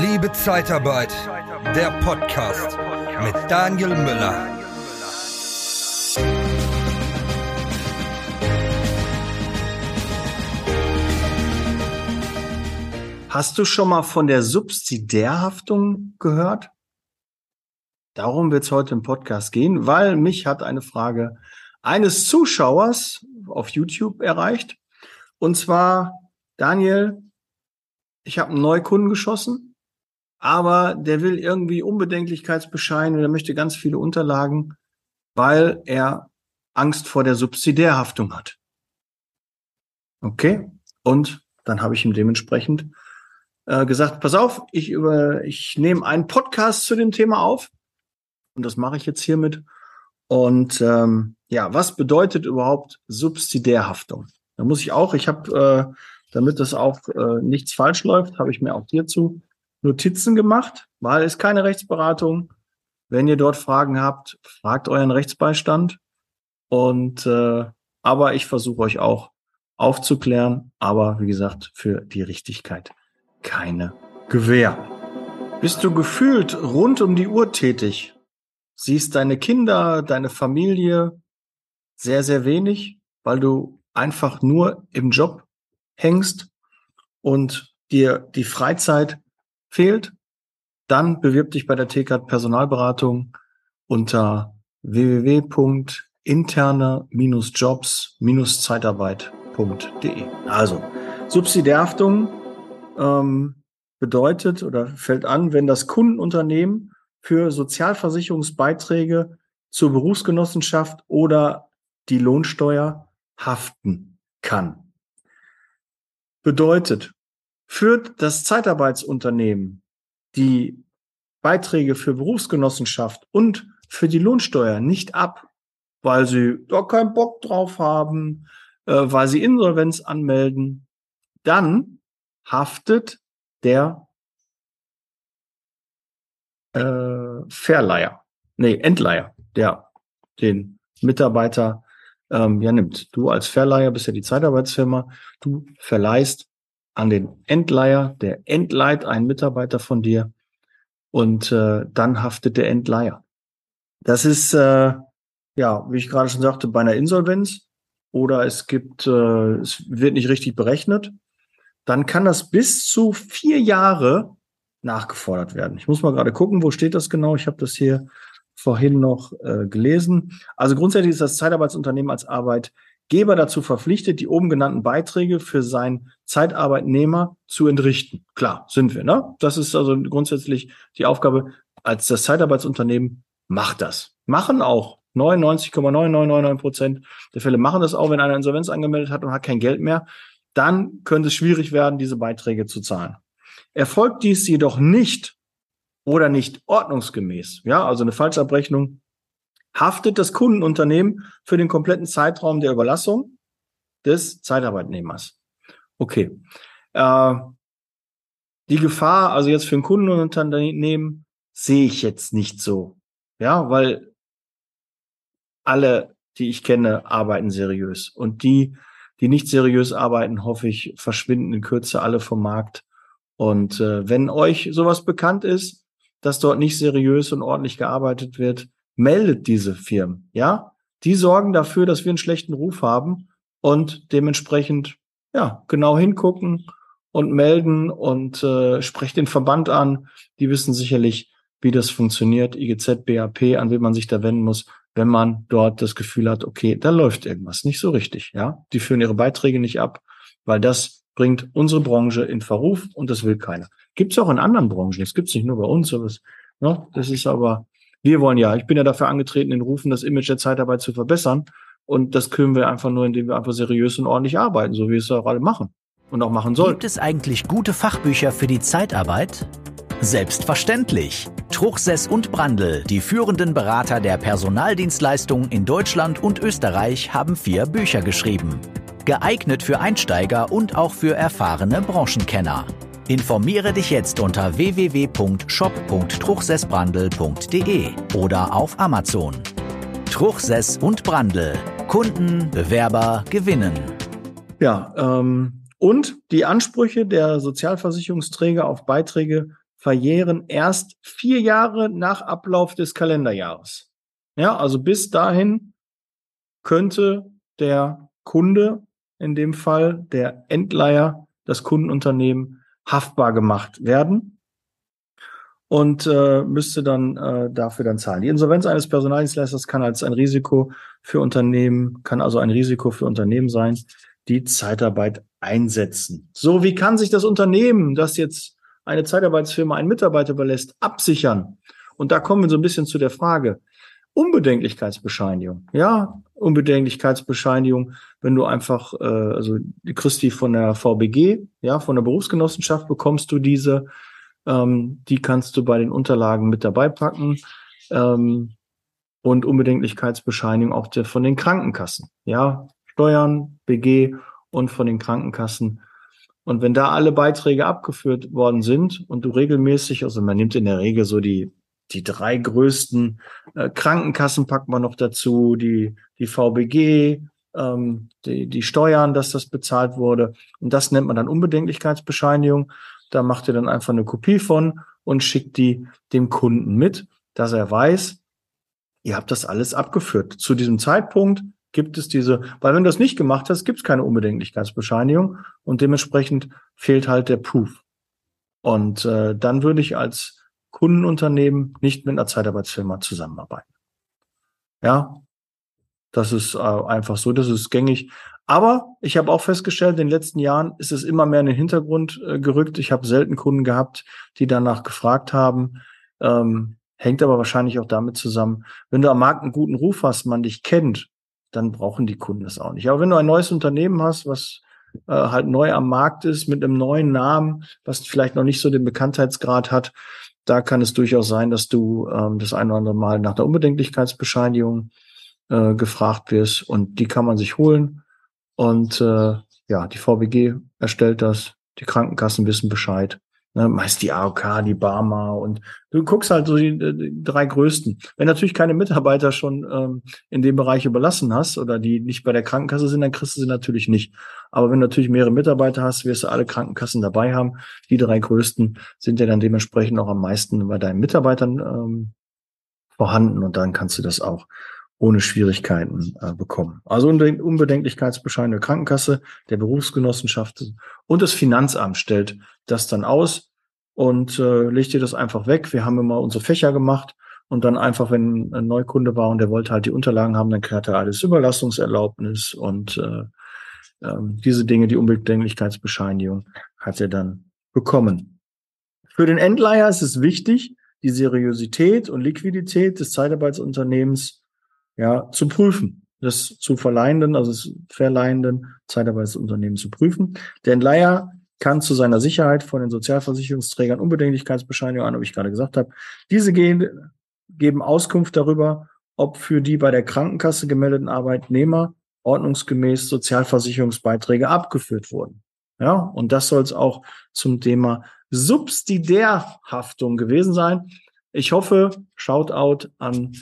Liebe Zeitarbeit, der Podcast mit Daniel Müller. Hast du schon mal von der Subsidiärhaftung gehört? Darum wird es heute im Podcast gehen, weil mich hat eine Frage eines Zuschauers auf YouTube erreicht. Und zwar, Daniel, ich habe einen Neukunden geschossen, aber der will irgendwie Unbedenklichkeitsbeschein und möchte ganz viele Unterlagen, weil er Angst vor der Subsidiärhaftung hat. Okay, und dann habe ich ihm dementsprechend äh, gesagt, pass auf, ich über, ich nehme einen Podcast zu dem Thema auf und das mache ich jetzt hiermit. Und ähm, ja, was bedeutet überhaupt Subsidiärhaftung? Da muss ich auch, ich habe äh, damit das auch äh, nichts falsch läuft, habe ich mir auch hierzu Notizen gemacht, weil es keine Rechtsberatung. Wenn ihr dort Fragen habt, fragt euren Rechtsbeistand. Und äh, aber ich versuche euch auch aufzuklären, aber wie gesagt, für die Richtigkeit keine Gewähr. Bist du gefühlt rund um die Uhr tätig? Siehst deine Kinder, deine Familie sehr, sehr wenig, weil du einfach nur im Job hängst und dir die Freizeit fehlt, dann bewirb dich bei der TKAT Personalberatung unter www.interne-jobs-zeitarbeit.de. Also, Subsidiärhaftung ähm, bedeutet oder fällt an, wenn das Kundenunternehmen für Sozialversicherungsbeiträge zur Berufsgenossenschaft oder die Lohnsteuer haften kann. Bedeutet, führt das Zeitarbeitsunternehmen die Beiträge für Berufsgenossenschaft und für die Lohnsteuer nicht ab, weil sie da keinen Bock drauf haben, äh, weil sie Insolvenz anmelden, dann haftet der äh, Verleiher, nee, Entleiher, der den Mitarbeiter ähm, ja nimmt. Du als Verleiher bist ja die Zeitarbeitsfirma, du verleihst an den Entleiher, der entleiht einen Mitarbeiter von dir und äh, dann haftet der Entleiher. Das ist äh, ja, wie ich gerade schon sagte, bei einer Insolvenz oder es gibt, äh, es wird nicht richtig berechnet, dann kann das bis zu vier Jahre nachgefordert werden. Ich muss mal gerade gucken, wo steht das genau? Ich habe das hier vorhin noch äh, gelesen. Also grundsätzlich ist das Zeitarbeitsunternehmen als Arbeitgeber dazu verpflichtet, die oben genannten Beiträge für seinen Zeitarbeitnehmer zu entrichten. Klar, sind wir, ne? Das ist also grundsätzlich die Aufgabe als das Zeitarbeitsunternehmen macht das. Machen auch 99,9999 Prozent der Fälle machen das auch, wenn einer Insolvenz angemeldet hat und hat kein Geld mehr. Dann könnte es schwierig werden, diese Beiträge zu zahlen. Erfolgt dies jedoch nicht, oder nicht ordnungsgemäß, ja, also eine Falschabrechnung, haftet das Kundenunternehmen für den kompletten Zeitraum der Überlassung des Zeitarbeitnehmers. Okay. Äh, die Gefahr, also jetzt für ein Kundenunternehmen, sehe ich jetzt nicht so. Ja, weil alle, die ich kenne, arbeiten seriös. Und die, die nicht seriös arbeiten, hoffe ich, verschwinden in Kürze alle vom Markt. Und äh, wenn euch sowas bekannt ist, dass dort nicht seriös und ordentlich gearbeitet wird, meldet diese Firmen, ja? Die sorgen dafür, dass wir einen schlechten Ruf haben und dementsprechend, ja, genau hingucken und melden und äh, sprecht den Verband an. Die wissen sicherlich, wie das funktioniert, IGZ, BAP, an wen man sich da wenden muss, wenn man dort das Gefühl hat, okay, da läuft irgendwas nicht so richtig, ja? Die führen ihre Beiträge nicht ab, weil das bringt unsere Branche in Verruf und das will keiner. Gibt es auch in anderen Branchen. Das gibt es nicht nur bei uns, aber es, ne, das ist aber, wir wollen ja, ich bin ja dafür angetreten, den Rufen das Image der Zeitarbeit zu verbessern. Und das können wir einfach nur, indem wir einfach seriös und ordentlich arbeiten, so wie es auch alle machen und auch machen sollen. Gibt es eigentlich gute Fachbücher für die Zeitarbeit? Selbstverständlich. Truchsess und Brandl, die führenden Berater der Personaldienstleistungen in Deutschland und Österreich, haben vier Bücher geschrieben. Geeignet für Einsteiger und auch für erfahrene Branchenkenner. Informiere dich jetzt unter www.shop.truchsessbrandel.de oder auf Amazon. Truchsess und Brandel. Kunden, Bewerber gewinnen. Ja, ähm, und die Ansprüche der Sozialversicherungsträger auf Beiträge verjähren erst vier Jahre nach Ablauf des Kalenderjahres. Ja, also bis dahin könnte der Kunde, in dem Fall der Endleiher, das Kundenunternehmen, haftbar gemacht werden und äh, müsste dann äh, dafür dann zahlen. Die Insolvenz eines Personaldienstleisters kann als ein Risiko für Unternehmen, kann also ein Risiko für Unternehmen sein, die Zeitarbeit einsetzen. So, wie kann sich das Unternehmen, das jetzt eine Zeitarbeitsfirma einen Mitarbeiter überlässt, absichern? Und da kommen wir so ein bisschen zu der Frage, Unbedenklichkeitsbescheinigung. Ja, Unbedenklichkeitsbescheinigung, wenn du einfach, äh, also die die von der VBG, ja, von der Berufsgenossenschaft bekommst du diese, ähm, die kannst du bei den Unterlagen mit dabei packen. Ähm, und Unbedenklichkeitsbescheinigung auch der, von den Krankenkassen. Ja, Steuern, BG und von den Krankenkassen. Und wenn da alle Beiträge abgeführt worden sind und du regelmäßig, also man nimmt in der Regel so die die drei größten äh, Krankenkassen packt man noch dazu, die, die VBG, ähm, die, die Steuern, dass das bezahlt wurde. Und das nennt man dann Unbedenklichkeitsbescheinigung. Da macht ihr dann einfach eine Kopie von und schickt die dem Kunden mit, dass er weiß, ihr habt das alles abgeführt. Zu diesem Zeitpunkt gibt es diese, weil wenn du das nicht gemacht hast, gibt es keine Unbedenklichkeitsbescheinigung und dementsprechend fehlt halt der Proof. Und äh, dann würde ich als Kundenunternehmen nicht mit einer Zeitarbeitsfirma zusammenarbeiten. Ja, das ist äh, einfach so, das ist gängig. Aber ich habe auch festgestellt, in den letzten Jahren ist es immer mehr in den Hintergrund äh, gerückt. Ich habe selten Kunden gehabt, die danach gefragt haben. Ähm, hängt aber wahrscheinlich auch damit zusammen, wenn du am Markt einen guten Ruf hast, man dich kennt, dann brauchen die Kunden das auch nicht. Aber wenn du ein neues Unternehmen hast, was äh, halt neu am Markt ist, mit einem neuen Namen, was vielleicht noch nicht so den Bekanntheitsgrad hat, da kann es durchaus sein, dass du ähm, das ein oder andere Mal nach der Unbedenklichkeitsbescheinigung äh, gefragt wirst und die kann man sich holen. Und äh, ja, die VBG erstellt das, die Krankenkassen wissen Bescheid. Ne, meist die AOK, die Barmer und du guckst halt so die, die drei größten. Wenn natürlich keine Mitarbeiter schon ähm, in dem Bereich überlassen hast oder die nicht bei der Krankenkasse sind, dann kriegst du sie natürlich nicht. Aber wenn du natürlich mehrere Mitarbeiter hast, wirst du alle Krankenkassen dabei haben. Die drei größten sind ja dann dementsprechend auch am meisten bei deinen Mitarbeitern ähm, vorhanden und dann kannst du das auch ohne Schwierigkeiten äh, bekommen. Also Unbedenklichkeitsbescheid der Krankenkasse, der Berufsgenossenschaft und das Finanzamt stellt das dann aus und äh, legt dir das einfach weg. Wir haben immer unsere Fächer gemacht und dann einfach, wenn ein Neukunde war und der wollte halt die Unterlagen haben, dann kriegt er alles Überlastungserlaubnis und äh, äh, diese Dinge, die Unbedenklichkeitsbescheinigung, hat er dann bekommen. Für den Endleiher ist es wichtig, die Seriosität und Liquidität des Zeitarbeitsunternehmens ja, zu prüfen, das zu verleihenden, also das verleihenden Zeitarbeitsunternehmen zu prüfen. Der Entleiher kann zu seiner Sicherheit von den Sozialversicherungsträgern Unbedenklichkeitsbescheinigungen an, wie ich gerade gesagt habe. Diese gehen, geben Auskunft darüber, ob für die bei der Krankenkasse gemeldeten Arbeitnehmer ordnungsgemäß Sozialversicherungsbeiträge abgeführt wurden. Ja, und das soll es auch zum Thema Subsidiärhaftung gewesen sein. Ich hoffe, Shoutout an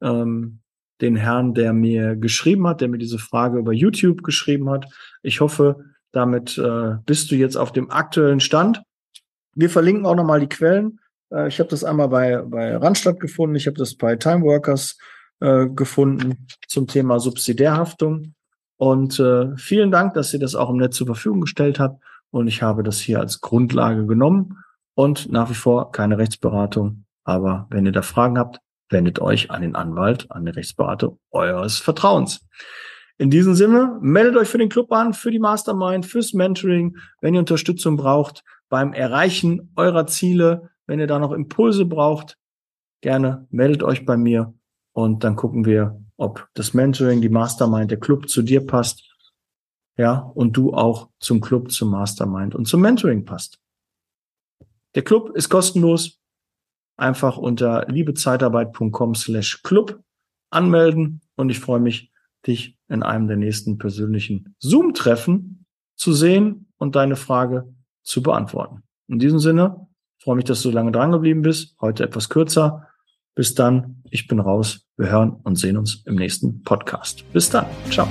ähm, den Herrn, der mir geschrieben hat, der mir diese Frage über YouTube geschrieben hat. Ich hoffe, damit äh, bist du jetzt auf dem aktuellen Stand. Wir verlinken auch nochmal die Quellen. Äh, ich habe das einmal bei, bei Randstadt gefunden, ich habe das bei Timeworkers äh, gefunden zum Thema Subsidiärhaftung. Und äh, vielen Dank, dass ihr das auch im Netz zur Verfügung gestellt habt. Und ich habe das hier als Grundlage genommen und nach wie vor keine Rechtsberatung. Aber wenn ihr da Fragen habt, wendet euch an den Anwalt, an den Rechtsberater eures Vertrauens. In diesem Sinne, meldet euch für den Club an, für die Mastermind, fürs Mentoring, wenn ihr Unterstützung braucht beim Erreichen eurer Ziele, wenn ihr da noch Impulse braucht, gerne meldet euch bei mir und dann gucken wir, ob das Mentoring, die Mastermind, der Club zu dir passt. Ja, und du auch zum Club, zum Mastermind und zum Mentoring passt. Der Club ist kostenlos einfach unter liebezeitarbeit.com slash club anmelden und ich freue mich, dich in einem der nächsten persönlichen Zoom-Treffen zu sehen und deine Frage zu beantworten. In diesem Sinne, freue mich, dass du so lange dran geblieben bist. Heute etwas kürzer. Bis dann, ich bin raus. Wir hören und sehen uns im nächsten Podcast. Bis dann. Ciao.